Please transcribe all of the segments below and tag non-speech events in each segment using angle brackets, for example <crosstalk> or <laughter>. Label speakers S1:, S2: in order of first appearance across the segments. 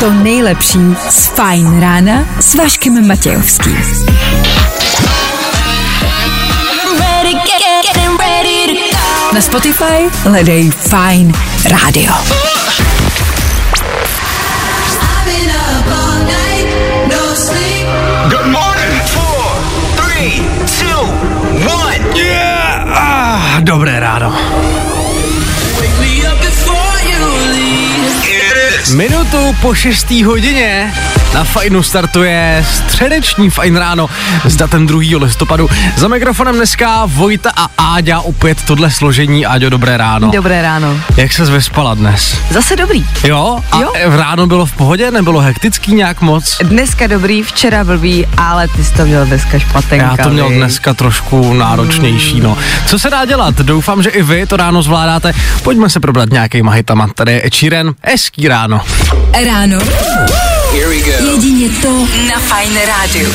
S1: to
S2: nejlepší z Fajn rána s Vaškem Matějovským. Na Spotify hledej Fajn rádio.
S3: Good morning. Four, three, two, one.
S4: Yeah! Ah, dobré ráno. Minutu po 6. hodině na Fajnu startuje středeční Fajn ráno s datem 2. listopadu. Za mikrofonem dneska Vojta a Áďa opět tohle složení. Áďo, dobré ráno.
S5: Dobré ráno.
S4: Jak se vyspala dnes?
S5: Zase dobrý.
S4: Jo? A
S5: Jo.
S4: v ráno bylo v pohodě? Nebylo hektický nějak moc?
S5: Dneska dobrý, včera blbý, ale ty jsi to měl dneska špatenka.
S4: Já to měl
S5: viď?
S4: dneska trošku náročnější, no. Co se dá dělat? Doufám, že i vy to ráno zvládáte. Pojďme se probrat nějakýma hitama. Tady je Ed Sheeran, hezký ráno.
S2: Ráno. Jedině to na Fajn rádiu.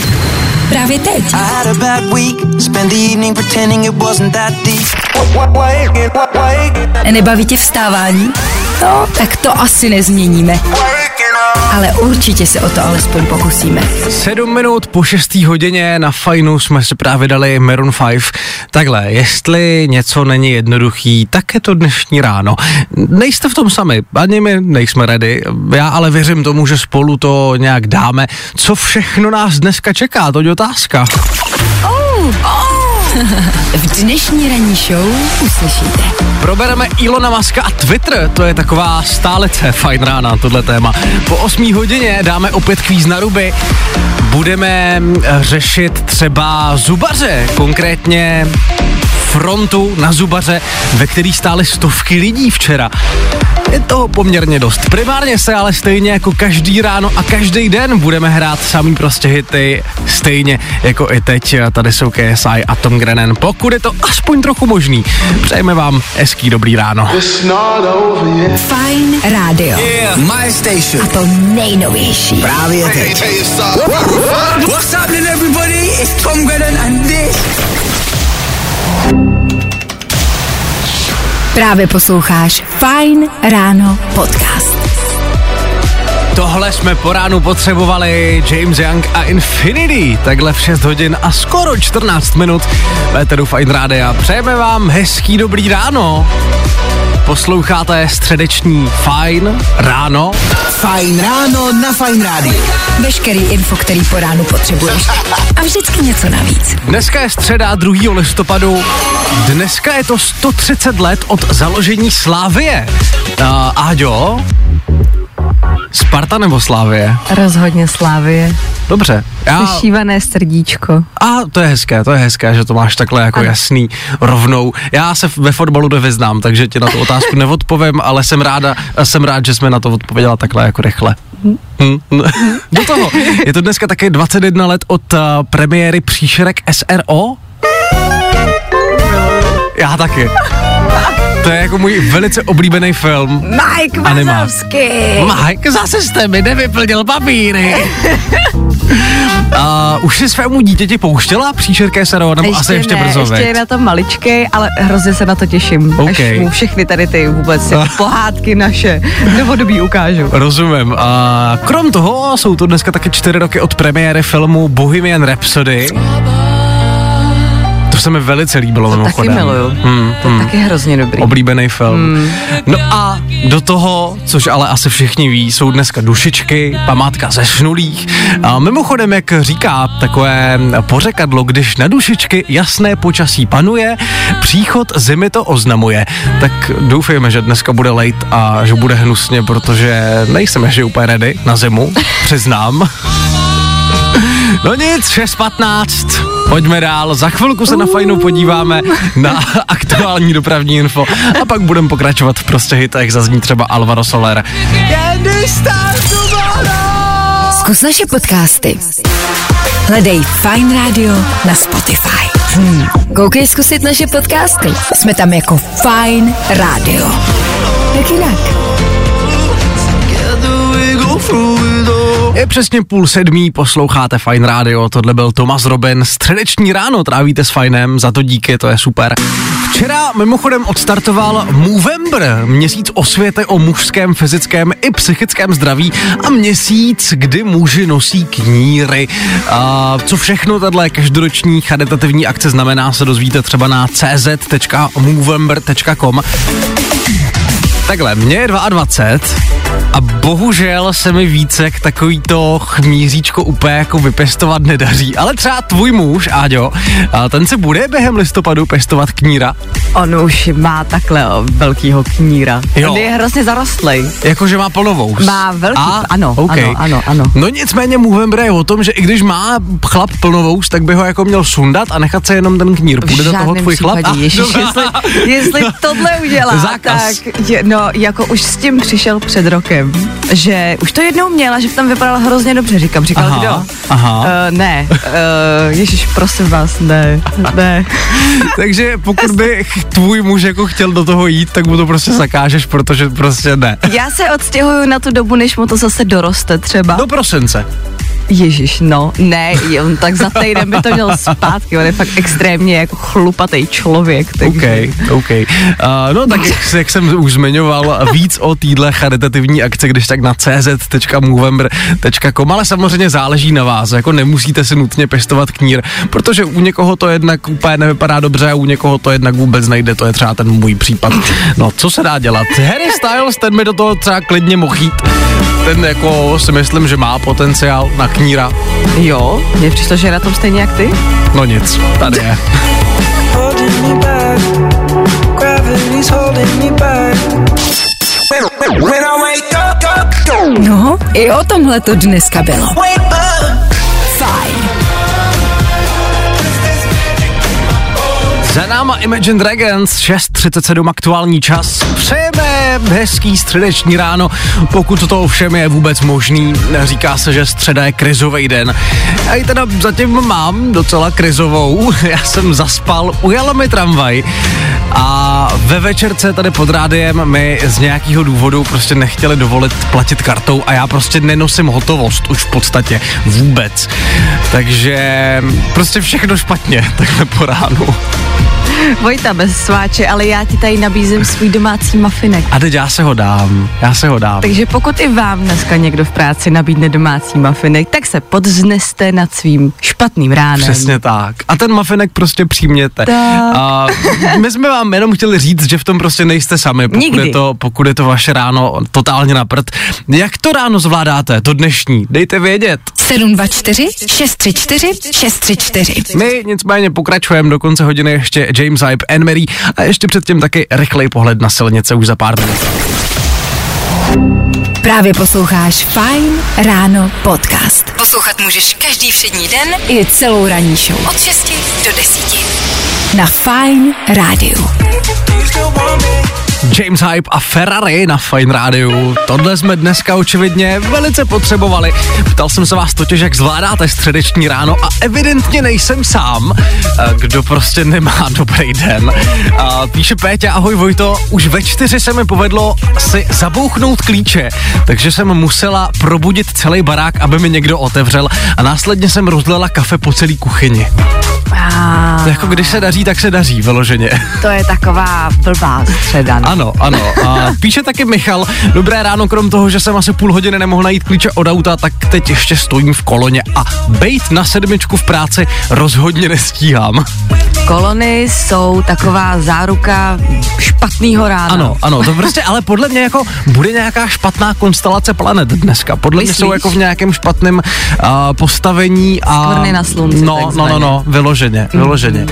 S2: Právě teď.
S6: I had a bad week, spent the evening pretending it wasn't that deep.
S2: Nebaví tě vstávání? No, tak to asi nezměníme. Ale určitě se o to alespoň pokusíme.
S4: Sedm minut po 6. hodině na Fajnu jsme se právě dali Maroon 5. Takhle, jestli něco není jednoduchý, tak je to dnešní ráno. Nejste v tom sami, ani my nejsme ready. Já ale věřím tomu, že spolu to nějak dáme. Co všechno nás dneska čeká, to je otázka. <laughs>
S2: V dnešní ranní show uslyšíte.
S4: Probereme Ilona Maska a Twitter, to je taková stálice fajn rána, tohle téma. Po 8 hodině dáme opět kvíz na ruby. Budeme řešit třeba zubaře, konkrétně frontu na zubaře, ve který stály stovky lidí včera. Je toho poměrně dost. Primárně se ale stejně jako každý ráno a každý den budeme hrát samý prostě hity, stejně jako i teď. Tady jsou KSI a Tom Grennan. Pokud je to aspoň trochu možný, přejeme vám hezký dobrý ráno.
S2: Fajn rádio.
S3: My station.
S2: A to nejnovější.
S3: Právě teď.
S6: What's happening, everybody? It's Tom Grennan and this.
S2: Právě posloucháš Fajn ráno podcast.
S4: Tohle jsme po ránu potřebovali James Young a Infinity. Takhle v 6 hodin a skoro 14 minut. Véteru Fine Rádia. Přejeme vám hezký dobrý ráno. Posloucháte středeční Fine ráno.
S3: Fajn ráno na Fajn rádiu.
S2: Veškerý info, který po ránu potřebuješ. A vždycky něco navíc.
S4: Dneska je středa 2. listopadu. Dneska je to 130 let od založení Slávie. Uh, Áďo, Sparta nebo Slávie?
S5: Rozhodně Slávie.
S4: Dobře. Já,
S5: Šívané srdíčko.
S4: A to je hezké, to je hezké, že to máš takhle jako
S5: Ano.
S4: jasný rovnou. Já se ve fotbalu nevyznám, takže ti na tu otázku <laughs> neodpovím, ale jsem ráda, jsem rád, že jsme na to odpověděla takhle jako rychle. Hm, hm. Do toho, je to dneska také 21 let od uh, premiéry příšerek SRO? Já taky. To je jako můj velice oblíbený film.
S5: Mike. Vazovský.
S4: Mike, zase jste mi nevyplnil papíry. A už si svému dítěti pouštěla příšerké SRO, nebo asi ještě
S5: ne,
S4: brzo,
S5: ještě je na tom maličkej, ale hrozně se na to těším.
S4: OK.
S5: Až mu všechny tady ty vůbec <laughs> pohádky naše novodobí ukážu.
S4: Rozumím. A krom toho jsou to dneska taky čtyři roky od premiéry filmu Bohemian Rhapsody. To se mi velice líbilo
S5: Taky
S4: mimochodem.
S5: miluju.
S4: Hmm,
S5: To je taky hrozně dobrý.
S4: Oblíbený film.
S5: Hmm.
S4: No a do toho, což ale asi všichni ví, jsou dneska dušičky, památka ze šnulých. A mimochodem, jak říká takové pořekadlo, když na dušičky jasné počasí panuje, příchod zimy to oznamuje. Tak doufejme, že dneska bude late a že bude hnusně, protože nejsem ještě úplně ready na zimu, přiznám. No nic, 6.15, pojďme dál, za chvilku se na fajnu podíváme na <laughs> aktuální dopravní info a pak budeme pokračovat v prostě hitech, zazní třeba Alvaro Soler.
S2: Zkus naše podcasty. Hledej Fine Radio na Spotify. Hmm. Koukej zkusit naše podcasty. Jsme tam jako Fine Radio. Jak jinak?
S4: Je přesně půl sedmí, posloucháte Fine Radio, tohle byl Tomas Robin. Středeční ráno trávíte s Finem, za to díky, to je super. Včera mimochodem odstartoval Movember, měsíc osvěty o mužském, fyzickém i psychickém zdraví a měsíc, kdy muži nosí kníry. A co všechno tato každoroční charitativní akce znamená, se dozvíte třeba na cz.movember.com. Takhle, mě je 22 a bohužel se mi více jak takový to chmíříčko úplně jako vypěstovat nedaří. Ale třeba tvůj muž, Áďo, a ten se bude během listopadu pěstovat kníra.
S5: On už má takhle velkýho kníra.
S4: Jo.
S5: On je hrozně zarostlej.
S4: Jakože má plnovou.
S5: Má velký, ano,
S4: okay.
S5: ano, ano, ano.
S4: No nicméně Movember je o tom, že i když má chlap plnovou, tak by ho jako měl sundat a nechat se jenom ten knír. Bude do toho tvůj chlap?
S5: Ježiš, <laughs> jestli, jestli tohle udělá,
S4: Zákaz.
S5: tak je, no, jako už s tím přišel před rokem, že už to jednou měla, že tam vypadal hrozně dobře, říkám, říkal
S4: Aha,
S5: kdo?
S4: aha.
S5: Uh, ne, uh, Ježíš, prosím vás, ne, ne. <laughs>
S4: Takže pokud by tvůj muž jako chtěl do toho jít, tak mu to prostě zakážeš, protože prostě ne.
S5: Já se odstěhuju na tu dobu, než mu to zase doroste třeba.
S4: Do prosince.
S5: Ježíš, no, ne, on tak za týden by to měl zpátky, on je fakt extrémně jako chlupatý člověk, takže...
S4: OK, OK. Uh, no tak jak, jak jsem už zmiňoval, víc o týdle charitativní akce, když tak na cz.movember.com, ale samozřejmě záleží na vás, jako nemusíte si nutně pěstovat knír, protože u někoho to jednak úplně nevypadá dobře a u někoho to jednak vůbec nejde, to je třeba ten můj případ. No, co se dá dělat? Harry Styles, ten mi do toho třeba klidně mohl jít. Ten jako si myslím, že má potenciál na kníra.
S5: Jo, mně přišlo, že je na tom stejně jak ty.
S4: No nic, tady je.
S2: No, i o tomhle to dneska bylo.
S4: Za náma Imagine Dragons, 6.37 aktuální čas. Přejeme hezký středeční ráno, pokud to ovšem je vůbec možný. Říká se, že středa je krizový den. Já ji teda zatím mám docela krizovou. <laughs> Já jsem zaspal, ujala mi tramvaj a ve večerce tady pod rádiem mi z nějakého důvodu prostě nechtěli dovolit platit kartou a já prostě nenosím hotovost už v podstatě vůbec. Takže prostě všechno špatně <laughs> takhle po ránu.
S5: Vojta bez sváče, ale já ti tady nabízím svůj domácí mafinek.
S4: A teď já se ho dám, já se ho dám.
S5: Takže pokud i vám dneska někdo v práci nabídne domácí mafinek, tak se podzneste nad svým špatným ránem.
S4: Přesně tak. A ten mafinek prostě přijměte.
S5: Tak.
S4: A my jsme vám jenom chtěli říct, že v tom prostě nejste sami, pokud,
S5: Nikdy.
S4: je to, pokud je to vaše ráno totálně na prd. Jak to ráno zvládáte, to dnešní? Dejte vědět.
S2: 724 634 634.
S4: My nicméně pokračujeme do konce hodiny ještě James Hype, Anne Mary a ještě předtím taky rychlej pohled na silnice už za pár minut.
S2: Právě posloucháš Fine Ráno podcast. Poslouchat můžeš každý všední den i celou ranní show. Od 6 do 10. Na Fine Rádiu.
S4: James Hype a Ferrari na Fine Rádiu. Tohle jsme dneska očividně velice potřebovali. Ptal jsem se vás totiž, jak zvládáte středeční ráno a evidentně nejsem sám, eh, kdo prostě nemá <laughs> dobrý den. A píše Péťa, ahoj Vojto, už ve čtyři se mi povedlo si zabouchnout klíče, takže jsem musela probudit celý barák, aby mi někdo otevřel a následně jsem rozlila kafe po celý kuchyni.
S5: A
S4: To jako když se daří, tak se daří, vyloženě.
S5: to je taková blbá středa. no.
S4: Ano, ano. A píše taky Michal, dobré ráno, krom toho, že jsem asi půl hodiny nemohl najít klíče od auta, tak teď ještě stojím v koloně a bejt na sedmičku v práci rozhodně nestíhám.
S5: Kolony jsou taková záruka špatného rána.
S4: Ano, ano, to prostě, ale podle mě jako bude nějaká špatná konstelace planet dneska. Podle mě
S5: Myslíš?
S4: jsou jako v nějakém špatném uh, postavení a...
S5: Skvrny na slunci,
S4: No, no, no, no, vyloženě, vyloženě.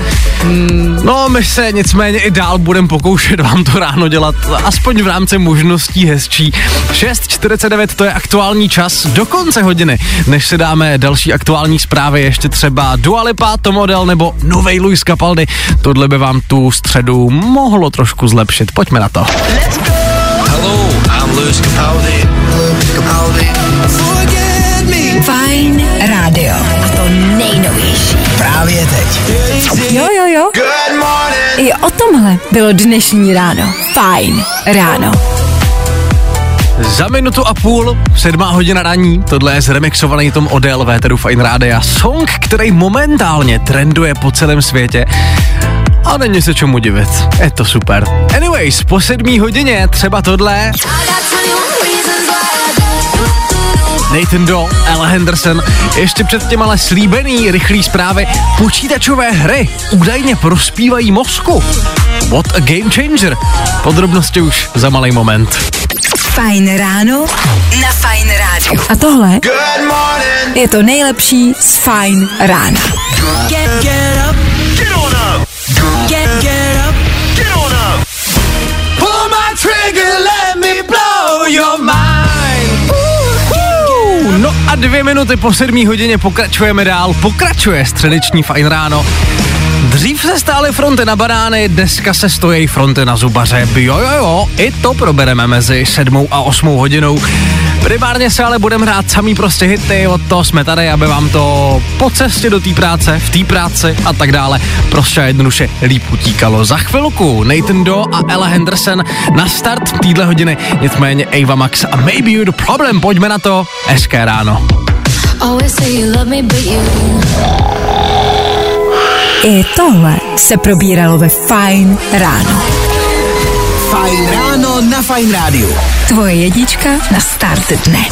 S4: No, my se nicméně i dál budeme pokoušet vám to ráno dělat, aspoň v rámci možností hezčí. 6.49 to je aktuální čas do konce hodiny, než si dáme další aktuální zprávy, ještě třeba Dua Lipa, to model nebo novej Luis Capaldi. Tohle by vám tu středu mohlo trošku zlepšit. Pojďme na to.
S3: Hello, I'm Lewis Capaldi. Capaldi.
S2: Fine Rádio. A to nejnovější.
S6: Právě teď.
S2: Jo, jo, jo.
S3: Good morning.
S2: I o tomhle bylo dnešní ráno. Fajn ráno.
S4: Za minutu a půl, sedmá hodina raní, tohle je zremixovaný tom Odell Véteru Fine Rádia. Song, který momentálně trenduje po celém světě. A není se čemu divit. Je to super. Anyways, po sedmý hodině třeba tohle. Nathan Do, Ella Henderson, ještě před těm ale slíbený rychlý zprávy, počítačové hry údajně prospívají mozku. What a game changer. Podrobnosti už za malý moment.
S2: Fajn ráno na Fajn rádiu. A tohle
S3: Good morning.
S2: je to nejlepší z Fajn rána.
S1: Get, get up,
S3: Get on up.
S1: get, get up.
S3: Get on up.
S4: Pull my trigger, let me blow your mind. A dvě minuty po sedmí hodině pokračujeme dál. Pokračuje středeční fajn ráno. Dřív se stály fronty na banány, dneska se stojí fronty na zubaře. Jo, jo, jo, i to probereme mezi sedmou a osmou hodinou. Primárně se ale budeme hrát samý prostě hity, od toho jsme tady, aby vám to po cestě do té práce, v té práci a tak dále prostě jednoduše líp utíkalo. Za chvilku Nathan Do a Ella Henderson na start týdle hodiny, nicméně Ava Max a Maybe You The Problem, pojďme na to, hezké ráno.
S1: Always say you love me, but you.
S2: I tohle se probíralo ve Fajn ráno.
S7: Fajn ráno na Fajn rádiu.
S2: Tvoje jedička na start dne.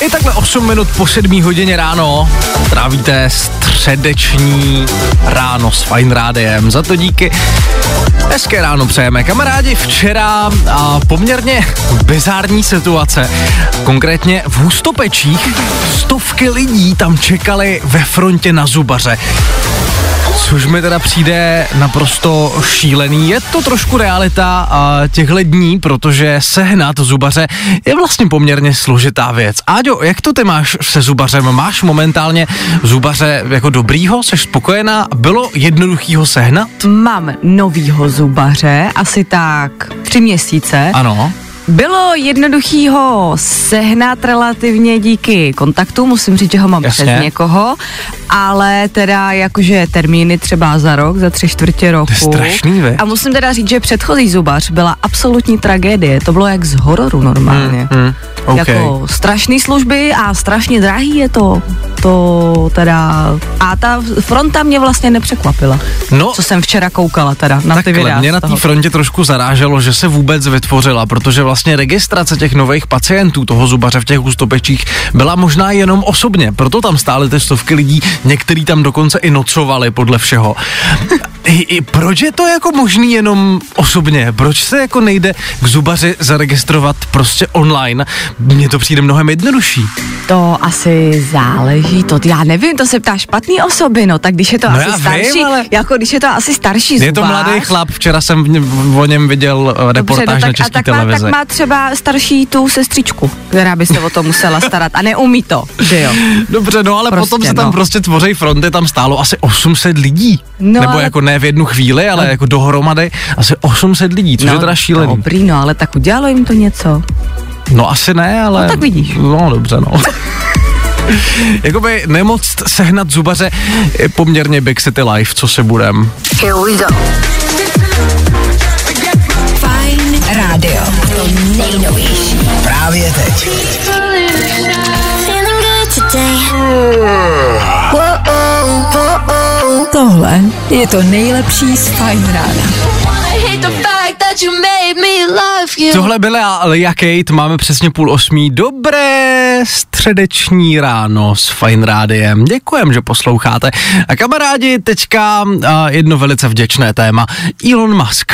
S4: I takhle 8 minut po 7 hodině ráno trávíte středeční ráno s Fine Rádiem. Za to díky. Hezké ráno přejeme. Kamarádi, včera a poměrně bizární situace, konkrétně v Hustopečích, stovky lidí tam čekali ve frontě na zubaře. Což mi teda přijde naprosto šílený. Je to trošku realita a těchhle dní, protože sehnat zubaře je vlastně poměrně složitá věc. Áďo, jak to ty máš se zubařem? Máš momentálně zubaře jako dobrýho? Jsi spokojená? Bylo jednoduchýho sehnat?
S5: Mám novýho zubaře, asi tak tři měsíce.
S4: Ano.
S5: Bylo jednoduchý ho sehnat relativně díky kontaktu, musím říct, že ho mám
S4: Jasně.
S5: přes někoho, ale teda jakože termíny třeba za rok, za tři čtvrtě roku.
S4: To je strašný, veď?
S5: A musím teda říct, že předchozí zubař byla absolutní tragédie, to bylo jak z hororu normálně.
S4: Hmm, OK.
S5: Jako strašný služby a strašně drahý je to. To teda... A ta fronta mě vlastně nepřekvapila.
S4: No,
S5: Co jsem včera koukala teda na ty
S4: Takhle,
S5: videa.
S4: mě na té frontě trošku zaráželo, že se vůbec vytvořila, protože vlastně registrace těch nových pacientů toho zubaře v těch ústopečích byla možná jenom osobně, proto tam stály ty stovky lidí, některý tam dokonce i nocovali podle všeho. I, i proč je to jako možný jenom osobně? Proč se jako nejde k zubaři zaregistrovat prostě online? Mně to přijde mnohem jednodušší.
S5: To asi záleží, to já nevím, to se ptá špatný osoby, no tak když je to
S4: No
S5: asi
S4: já vím,
S5: starší,
S4: ale-
S5: jako když je to asi starší
S4: Je to mladý chlap, včera jsem v o něm viděl eh,
S5: Dobře,
S4: reportáž
S5: no,
S4: na
S5: tak, a
S4: české televizi.
S5: tak má třeba starší tu sestřičku, která by se o to musela starat a neumí to, že jo.
S4: Dobře, no ale
S5: Prostě,
S4: potom se tam
S5: no.
S4: prostě tvoří fronty, tam stálo asi 800 lidí.
S5: No,
S4: Nebo
S5: ale-
S4: jako ne v jednu chvíli, ale jako dohromady asi 800 lidí, což je teda šílený.
S5: Dobrý, no, ale tak udělalo jim to něco.
S4: No asi ne, ale...
S5: No, tak vidíš.
S4: No dobře, no. <laughs> Jakoby nemoc sehnat zubaře je poměrně Big City Life, co se budem.
S2: Fajn rádio. To nejnovější.
S7: Právě teď.
S2: Tohle je to nejlepší z Fajn rána.
S1: I hate the fact that you made me love you.
S4: Tohle byla Lia Kate, máme přesně půl osmí. Dobré středeční ráno s Fine Rádiem. Děkujem, že posloucháte. A kamarádi, teďka jedno velice vděčné téma. Elon Musk.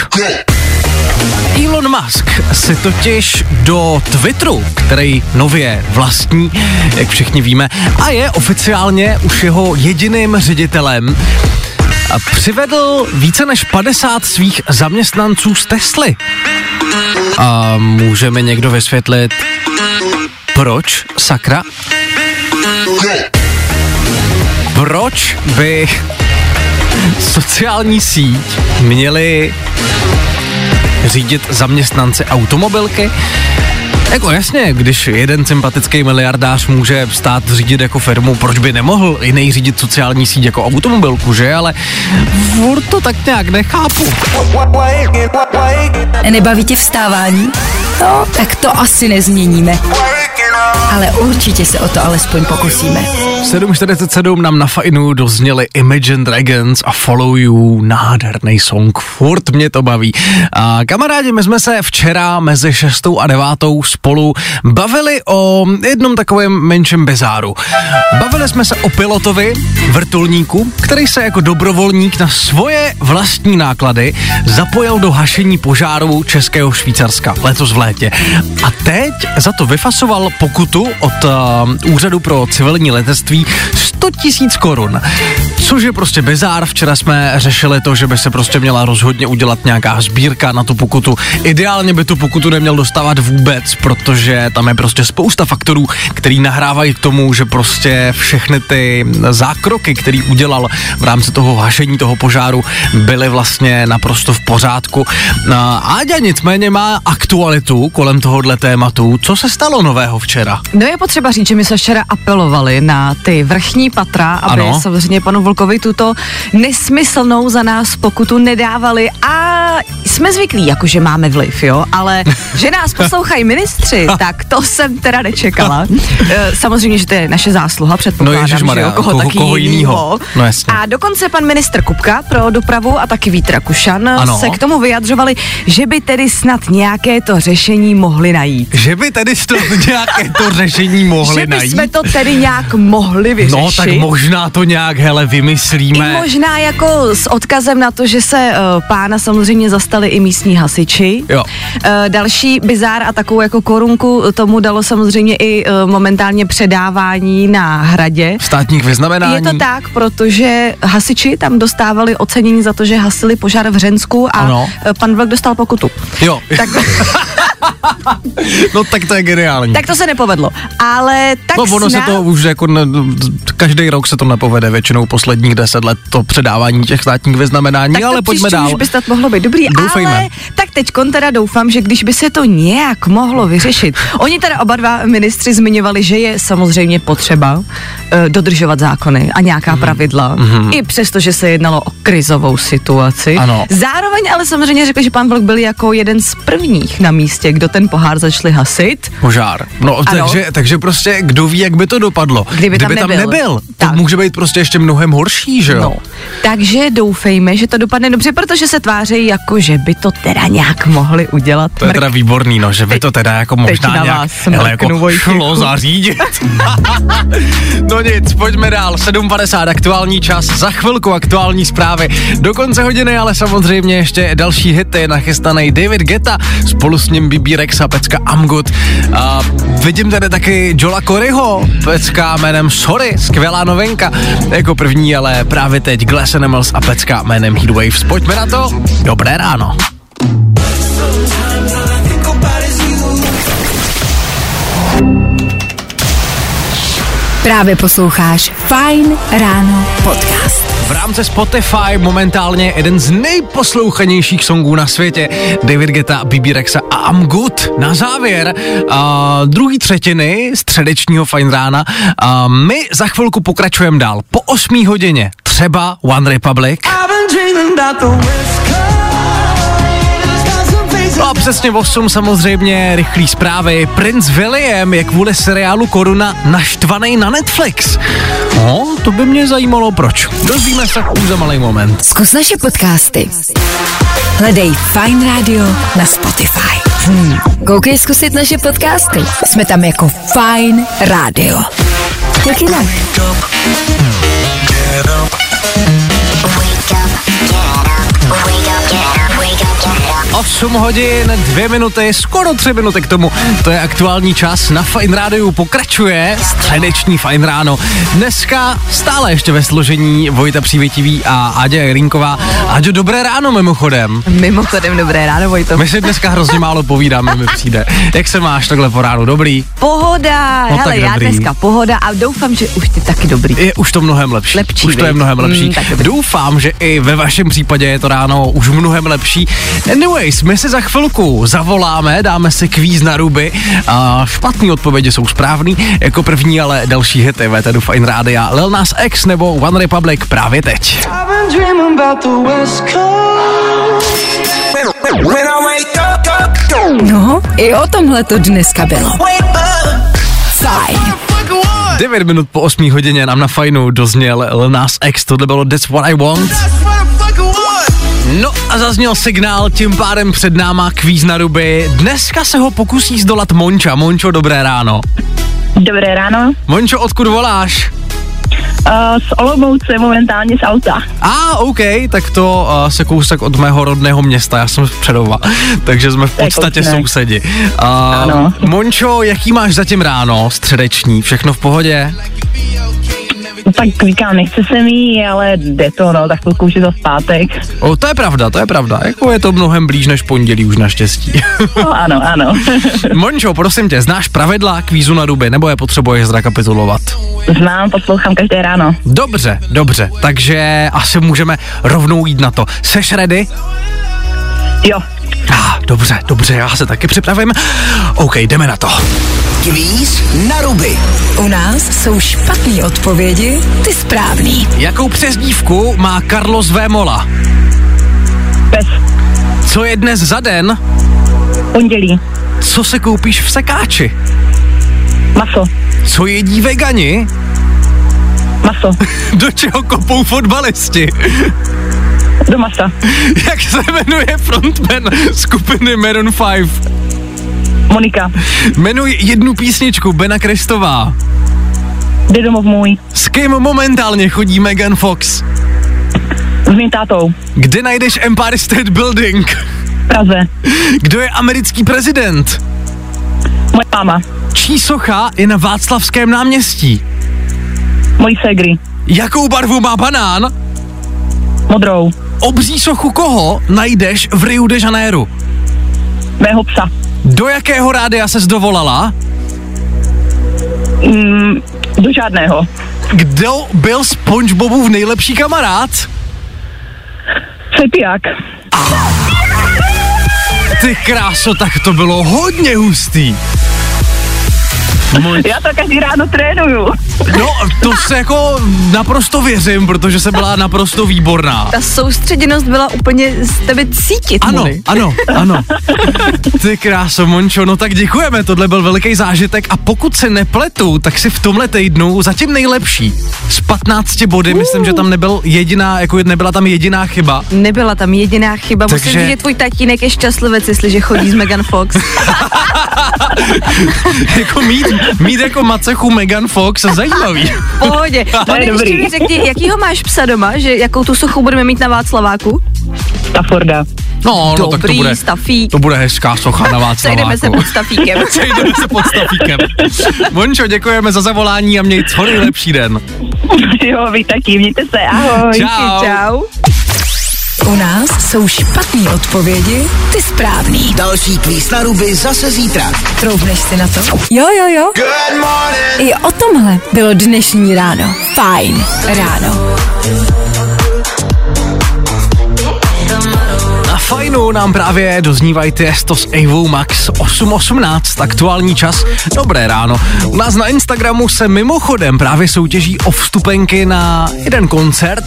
S4: Elon Musk si totiž do Twitteru, který nově vlastní, jak všichni víme, a je oficiálně už jeho jediným ředitelem, a přivedl více než 50 svých zaměstnanců z Tesly. A může mi někdo vysvětlit, proč, sakra? Proč by sociální síť měli řídit zaměstnanci automobilky? Jako jasně, když jeden sympatický miliardář může stát řídit jako firmu, proč by nemohl jiný řídit sociální síť jako automobilku, že? Ale furt to tak nějak nechápu.
S2: Nebaví tě vstávání? No, tak to asi nezměníme. Ale určitě se o to alespoň pokusíme.
S4: 7.47 nám na fajnu dozněli Imagine Dragons a Follow You, nádherný song, furt mě to baví. A kamarádi, my jsme se včera mezi 6. a 9. spolu bavili o jednom takovém menším bezáru. Bavili jsme se o pilotovi, vrtulníku, který se jako dobrovolník na svoje vlastní náklady zapojil do hašení požáru Českého Švýcarska letos v létě. A teď za to vyfasoval pokutu od uh, Úřadu pro civilní letectví 100 tisíc korun. Což je prostě bizár. Včera jsme řešili to, že by se prostě měla rozhodně udělat nějaká sbírka na tu pokutu. Ideálně by tu pokutu neměl dostávat vůbec, protože tam je prostě spousta faktorů, který nahrávají k tomu, že prostě všechny ty zákroky, který udělal v rámci toho hašení toho požáru, byly vlastně naprosto v pořádku. A Áďa nicméně má aktualitu kolem tohohle tématu. Co se stalo nového včera?
S5: No je potřeba říct, že my jsme včera apelovali na ty vrchní patra, aby
S4: Ano.
S5: samozřejmě panu Volkovi tuto nesmyslnou za nás pokutu nedávali a jsme zvyklí, jakože máme vliv, jo, ale <laughs> že nás poslouchají ministři, tak to jsem teda nečekala. <laughs> Eh, Samozřejmě, že to je naše zásluha, předpokládám,
S4: No ježišmarja,
S5: že jo, koho,
S4: koho-
S5: taky
S4: koho
S5: jinýho.
S4: No jasně.
S5: A dokonce pan ministr Kupka pro dopravu a taky Vít Rakušan
S4: Ano.
S5: se k tomu vyjadřovali, že by tedy snad nějaké to řešení mohli najít.
S4: Že by tedy snad nějaké to řešení mohli
S5: že
S4: najít?
S5: bychom to tedy nějak mohli vyřešit.
S4: No tak možná to nějak, hele,
S5: I
S4: vymyslíme.
S5: možná jako s odkazem na to, že se uh, pána samozřejmě zastali i místní hasiči.
S4: Jo.
S5: Uh, další bizár a takovou jako korunku tomu dalo samozřejmě i uh, momentálně předávání na hradě.
S4: Státních vyznamenání.
S5: Je to tak, protože hasiči tam dostávali ocenění za to, že hasili požár v Hřensku a
S4: Ano.
S5: pan Vlk dostal pokutu.
S4: Jo,
S5: Tak, <laughs> <laughs>
S4: no tak to je geniální.
S5: tak to se nepovedlo. Ale tak
S4: No ono se
S5: snad...
S4: to už jako ne, každý rok se to nepovede, většinou posledních deset let to předávání těch státních vyznamenání,
S5: tak to
S4: ale pojďme dál.
S5: už by snad mohlo být dobrý,
S4: Doufejme.
S5: ale tak teď teda doufám, že když by se to nějak mohlo vyřešit. Oni teda oba dva ministři zmiňovali, že je samozřejmě potřeba uh, dodržovat zákony a nějaká
S4: Mhm.
S5: mm. pravidla, mm. i přesto, že se jednalo o krizovou situaci.
S4: Ano.
S5: Zároveň ale samozřejmě řekl, že pan Vlk byl jako jeden z prvních na místě, kdo ten pohár začali hasit.
S4: Požár. No, takže, takže prostě kdo ví, jak by to dopadlo.
S5: Kdyby tam
S4: tam
S5: nebyl.
S4: nebyl.
S5: Tak.
S4: To může být prostě ještě mnohem horší, že jo?
S5: No, takže doufejme, že to dopadne dobře, protože se tváří jako, že by to teda nějak mohli udělat.
S4: To je teda výborný, no, že by
S5: Teď-
S4: to teda jako
S5: teď
S4: možná
S5: na
S4: nějak
S5: mrknu,
S4: jako šlo zařídit. <laughs> no nic, pojďme dál. 7.50 aktuální čas, za chvilku aktuální zprávy. Do konce hodiny, ale samozřejmě ještě další hity nachystaný David Geta, spolu s ním Bibi Rex a pecka Amgut. A vidím tady taky Jola Coryho, pecka jménem Sorry, skvělá novinka. Jako první, ale právě teď Glass Animals a pecka jménem Heatwaves. Pojďme na to, dobré ráno.
S2: Právě posloucháš Fine Ráno podcast.
S4: V rámci Spotify momentálně jeden z nejposlouchanějších songů na světě. David Guetta, Bibi Rexa a I'm Good. Na závěr uh, druhý třetiny středečního fajn rána. Uh, my za chvilku pokračujeme dál. Po 8 hodině třeba One Republic.
S6: I've been
S4: No a přesně 8 samozřejmě rychlý zprávy. Prince William je kvůli seriálu Koruna naštvaný na Netflix. No, to by mě zajímalo proč. Dozvíme se už za malý moment.
S2: Zkus naše podcasty. Hledej Fine Radio na Spotify. Hmm. Koukej zkusit naše podcasty. Jsme tam jako Fine Radio. Jak jinak?
S4: 8 hodin, 2 minuty, skoro 3 minuty k tomu. To je aktuální čas. Na Fine Rádiu pokračuje středeční Fine Ráno. Dneska stále ještě ve složení Vojta Přívětivý a Aďa Jirinková. Aďo, dobré ráno mimochodem.
S5: Mimochodem, dobré ráno, Vojto.
S4: My si dneska hrozně málo povídáme, mi přijde. Jak se máš takhle po ránu? Dobrý?
S5: Pohoda,
S4: No
S5: hele, já
S4: dobrý.
S5: dneska pohoda a doufám, že už ty taky dobrý.
S4: Je už to mnohem lepší.
S5: Lepší,
S4: už to je mnohem lepší.
S5: Mm, tak dobrý.
S4: Doufám, že i ve vašem případě je to ráno už mnohem lepší. Anyways, my si za chvilku zavoláme, dáme si kvíz na ruby. A špatný odpovědi jsou správný. Jako první ale další hity ve Tedu Fine Rádia. Lil Nas X nebo One Republic právě teď.
S2: No, I o tomhle to dneska bylo. Fajn.
S4: 9 minut po 8 hodině nám na fajnu dozněl Lil Nas X, tohle bylo That's What I Want. No a zazněl signál, tím pádem před náma kvíz na ruby. Dneska se ho pokusí zdolat Monča. Mončo, dobré ráno.
S8: Dobré ráno.
S4: Mončo, odkud voláš?
S8: Uh, z Olomouce momentálně z auta.
S4: A, ah, OK, tak to uh, se kousek od mého rodného města, já jsem z Předova, <laughs> takže jsme v podstatě sousedi. Uh,
S8: Ano.
S4: Mončo, jaký máš zatím ráno, středeční, všechno v pohodě?
S8: Tak říkám, nechce se mi, ale jde to, no, tak chvilku už je to v pátek.
S4: O, to je pravda, to je pravda, jako je to mnohem blíž než pondělí už naštěstí.
S8: No, ano, ano. <laughs>
S4: Mončo, prosím tě, znáš pravidla kvízu na ruby, nebo je potřebuješ zrekapitulovat?
S8: Znám, poslouchám každé ráno.
S4: Dobře, dobře, takže asi můžeme rovnou jít na to. Seš ready?
S8: Jo,
S4: Ah, dobře, dobře, já se taky připravím. OK, jdeme na to.
S7: Kvíz na ruby.
S2: U nás jsou špatné odpovědi, ty správný.
S4: Jakou přezdívku má Carlos Vémola?
S8: bez
S4: Co je dnes za den?
S8: pondělí.
S4: Co se koupíš v sekáči?
S8: Maso,
S4: Co jedí vegani?
S8: maso, <laughs>
S4: Do čeho kopou fotbalisti?
S8: do masa.
S4: Jak se jmenuje frontman skupiny Maroon 5?
S8: Monika,
S4: Jmenuj jednu písničku Bena Kristová.
S8: jde domov můj.
S4: S kým momentálně chodí Megan Fox?
S8: S mým tátou.
S4: Kde najdeš Empire State Building?
S8: V Praze.
S4: Kdo je americký prezident?
S8: Moje máma.
S4: Čí socha je na Václavském náměstí?
S8: Mojí ségry.
S4: Jakou barvu má banán?
S8: Modrou.
S4: Obří sochu koho najdeš v Rio de Janeiro?
S8: Mého psa.
S4: Do jakého rádia ses dovolala?
S8: Mm, do žádného.
S4: Kdo byl SpongeBobův nejlepší kamarád?
S8: Cepiák.
S4: Ty kráso, tak to bylo hodně hustý. Můj,
S8: Já to každý ráno trénuju.
S4: no, to se jako naprosto věřím, protože se byla naprosto výborná.
S5: Ta soustředěnost byla úplně z tebe cítit,
S4: Ano,
S5: Moni.
S4: ano, ano. Ty kráso, Mončo, no tak děkujeme, tohle byl veliký zážitek a pokud se nepletu, tak si v tomhle týdnu zatím nejlepší. Z 15 body, myslím, že tam nebyl jediná, jako nebyla tam jediná chyba.
S5: Nebyla tam jediná chyba. Musím
S4: Takže-
S5: říct, že tvůj tatínek je šťastlivec, jestliže chodí s Megan Fox. <laughs>
S4: jako mít, mít jako macechu Megan Fox, zajímavý. <laughs>
S5: Pohodě.
S8: To je dobrý.
S5: mi řekni, jakýho máš psa doma, že jakou tu sochu budeme mít na Václaváku?
S8: Stafforda.
S4: No, no tak to
S5: Dobrý,
S4: bude,
S5: stafík.
S4: to bude hezká socha na <laughs> Václaváku.
S5: Sejdeme se pod stafíkem. <laughs>
S4: Sejdeme se pod stafíkem. Mončo, děkujeme za zavolání a měj co nejlepší den.
S8: Jo, vy taky, mějte se, ahoj.
S4: Čau.
S5: Čau.
S2: U nás jsou špatné odpovědi, ty správný.
S7: Další kvíz na ruby zase zítra.
S2: Troufneš si na to? Jo, jo, jo.
S3: Good morning.
S2: I o tomhle bylo dnešní ráno. Fajn ráno.
S4: Na fajnu nám právě doznívají Tiesto s Avou Max 8.18, aktuální čas. Dobré ráno. U nás na Instagramu se mimochodem právě soutěží o vstupenky na jeden koncert.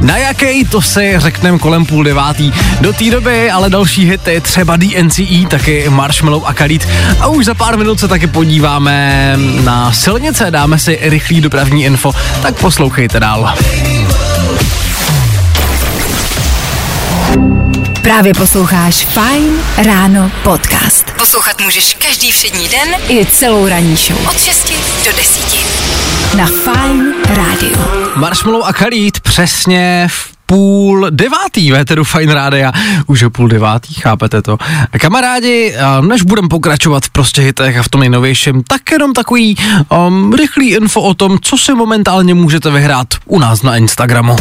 S4: Na jaký, to si řekneme kolem půl devátý. Do té doby ale další hity, třeba DNCE, taky Marshmallow a Khalid. A už za pár minut se taky podíváme na silnice, dáme si rychlý dopravní info, tak poslouchejte dál.
S2: Právě posloucháš Fine Ráno podcast.
S9: Poslouchat můžeš každý všední den
S2: I celou ranní show.
S9: od 6 do 10.
S2: Na Fine Rádiu.
S4: Marshmallow a Khalid přesně v půl devátý véteru Fine Rádia. Už je půl devátý, chápete to? Kamarádi, než budem pokračovat v prostě hitech a v tom nejnovějším, tak jenom takový um, rychlý info o tom, co si momentálně můžete vyhrát u nás na Instagramu.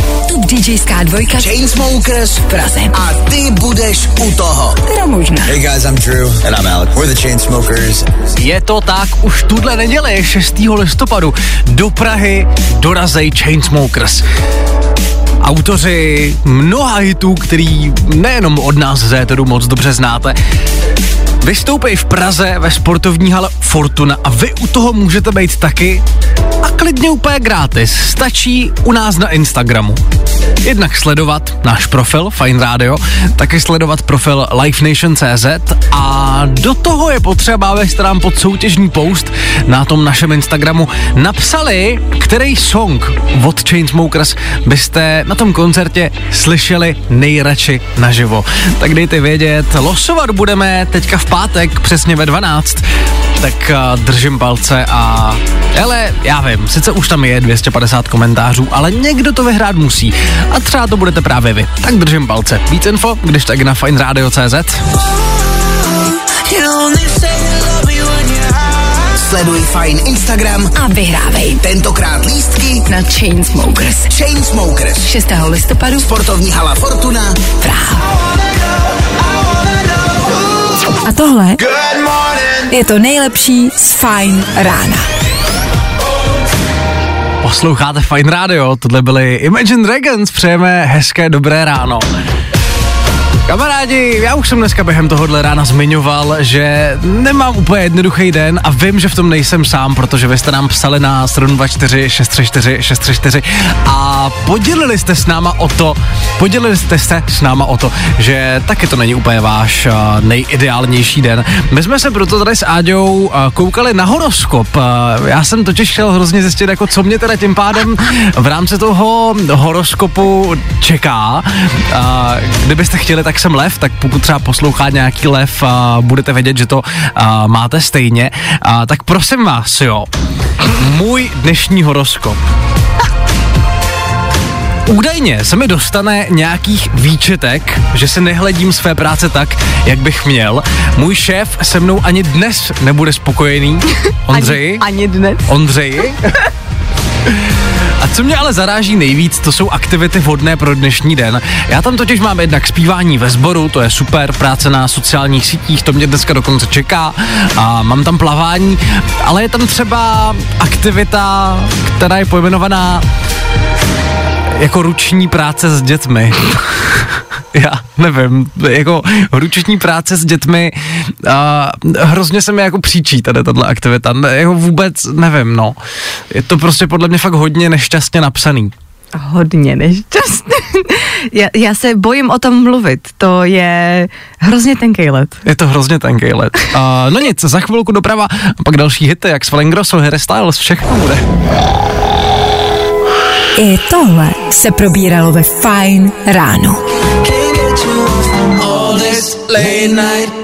S2: DJská dvojka
S7: Chainsmokers
S2: v Praze.
S7: a ty budeš u toho.
S2: Teda možná.
S3: Hey guys, I'm Drew. And I'm Alec. We're the Chainsmokers.
S4: Je to tak, už tuhle neděli, 6. listopadu, do Prahy dorazej Chainsmokers. Autoři mnoha hitů, který nejenom od nás z Éteru moc dobře znáte. Vystoupej v Praze ve sportovní hale Fortuna a vy u toho můžete být taky a klidně úplně gratis. Stačí u nás na Instagramu. Jednak sledovat náš profil Fine Radio, taky sledovat profil LifeNation.cz a do toho je potřeba, abyste nám pod soutěžní post na tom našem Instagramu napsali, který song od Chainsmokers byste na tom koncertě slyšeli nejradši naživo. Tak dejte vědět, losovat budeme teďka v pátek přesně ve 12 tak uh, držím palce a ale já vím, sice už tam je 250 komentářů, ale někdo to vyhrát musí a třeba to budete právě vy. Tak držím palce. Víc info, když tak na fineradio.cz.
S7: Sleduj Fine Instagram
S2: A vyhrávej
S7: tentokrát lístky
S2: na Chainsmokers.
S7: Chainsmokers.
S2: 6. listopadu
S7: Sportovní hala Fortuna.
S2: Praha. A tohle je to nejlepší z Fine rána.
S4: Posloucháte Fine Radio, tohle byly Imagine Dragons, přejeme hezké dobré ráno. Kamarádi, já už jsem dneska během tohohle rána zmiňoval, že nemám úplně jednoduchý den a vím, že v tom nejsem sám, protože vy jste nám psali na 724 634 634 a podělili jste s náma o to, podělili jste se s náma o to, že taky to není úplně váš uh, nejideálnější den. My jsme se proto tady s Áďou uh, koukali na horoskop. Uh, já jsem totiž chtěl hrozně zjistit, jako co mě teda tím pádem v rámci toho horoskopu čeká. Kdybyste chtěli, tak jsem lev, tak pokud třeba poslouchá nějaký lev a budete vědět, že to a, máte stejně, a, tak prosím vás, jo, můj dnešní horoskop. Údajně se mi dostane nějakých výčetek, že se nehledím své práce tak, jak bych měl. Můj šéf se mnou ani dnes nebude spokojený. <laughs> Ondřej?
S5: Ani, ani dnes.
S4: Ondřeji? <laughs> A co mě ale zaráží nejvíc, to jsou aktivity vhodné pro dnešní den. Já tam totiž mám jednak zpívání ve sboru, to je super, práce na sociálních sítích, to mě dneska dokonce čeká. A mám tam plavání, ale je tam třeba aktivita, která je pojmenovaná jako ruční práce s dětmi. <laughs> <laughs> Já nevím, jako ruční práce s dětmi a hrozně se mi jako příčí tady tato aktivita, ne, jako vůbec nevím, no. Je to prostě podle mě fakt hodně nešťastně napsaný.
S5: Hodně nešťastný. <laughs> já, já se bojím o tom mluvit. To je hrozně tenký let.
S4: Je to hrozně tenký let. Uh, no nic, za chvilku doprava a pak další hity, jak s Valengroso, Harry Styles, všechno bude.
S2: I tohle se probíralo ve Fine ráno.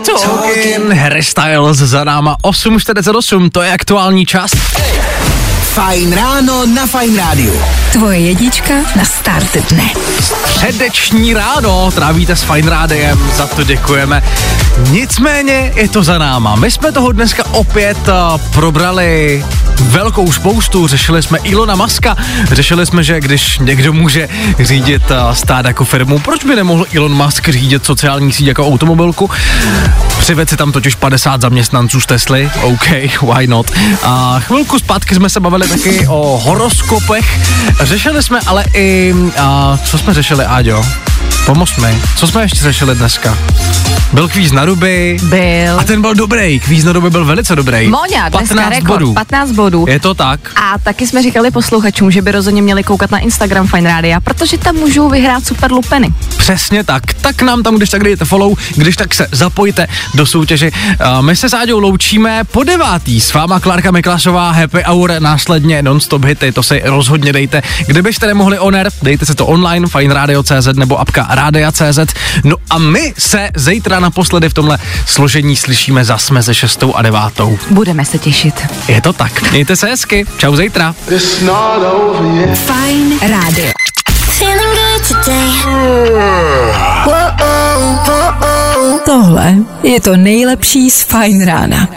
S4: Talking Harry Styles za náma 8.48, to je aktuální čas.
S7: Fajn ráno na Fajn rádiu.
S2: Tvoje jednička na start dne.
S4: Středeční ráno trávíte s Fine Rádiem, za to děkujeme. Nicméně je to za náma. My jsme toho dneska opět uh, probrali velkou spoustu, řešili jsme Ilona Maska, řešili jsme, že když někdo může řídit uh, stát jako firmu, proč by nemohl Elon Musk řídit sociální síť jako automobilku? Přived si tam totiž 50 zaměstnanců z Tesly, OK, why not. A chvilku zpátky jsme se bavili taky o horoskopech, řešili jsme ale i, a, co jsme řešili, Áďo? Pomoz mi. Co jsme ještě řešili dneska? Byl kvíz na ruby.
S5: Byl.
S4: A ten byl dobrý. Kvíz na ruby byl velice dobrý.
S5: Moňa, dneska
S4: 15
S5: rekord,
S4: bodů.
S5: 15 bodů.
S4: Je to tak?
S5: A taky jsme říkali posluchačům, že by rozhodně měli koukat na Instagram Fine Rádia, protože tam můžou vyhrát super lupeny.
S4: Přesně tak. Tak nám tam, když tak dejte follow, když tak se zapojte do soutěže. My se s Áďou loučíme po devátý. S váma Klárka Miklasová, Happy Hour, následně non-stop hity, to si rozhodně dejte. Kdybyste nemohli oner, dejte se to online, fineradio.cz nebo apka radia.cz. No a my se zítra naposledy v tomhle složení slyšíme zas mezi 6 a 9.
S5: Budeme se těšit.
S4: Je to tak. Mějte se hezky. Čau zítra.
S2: Fine rádio. Tohle je to nejlepší z Fine rána.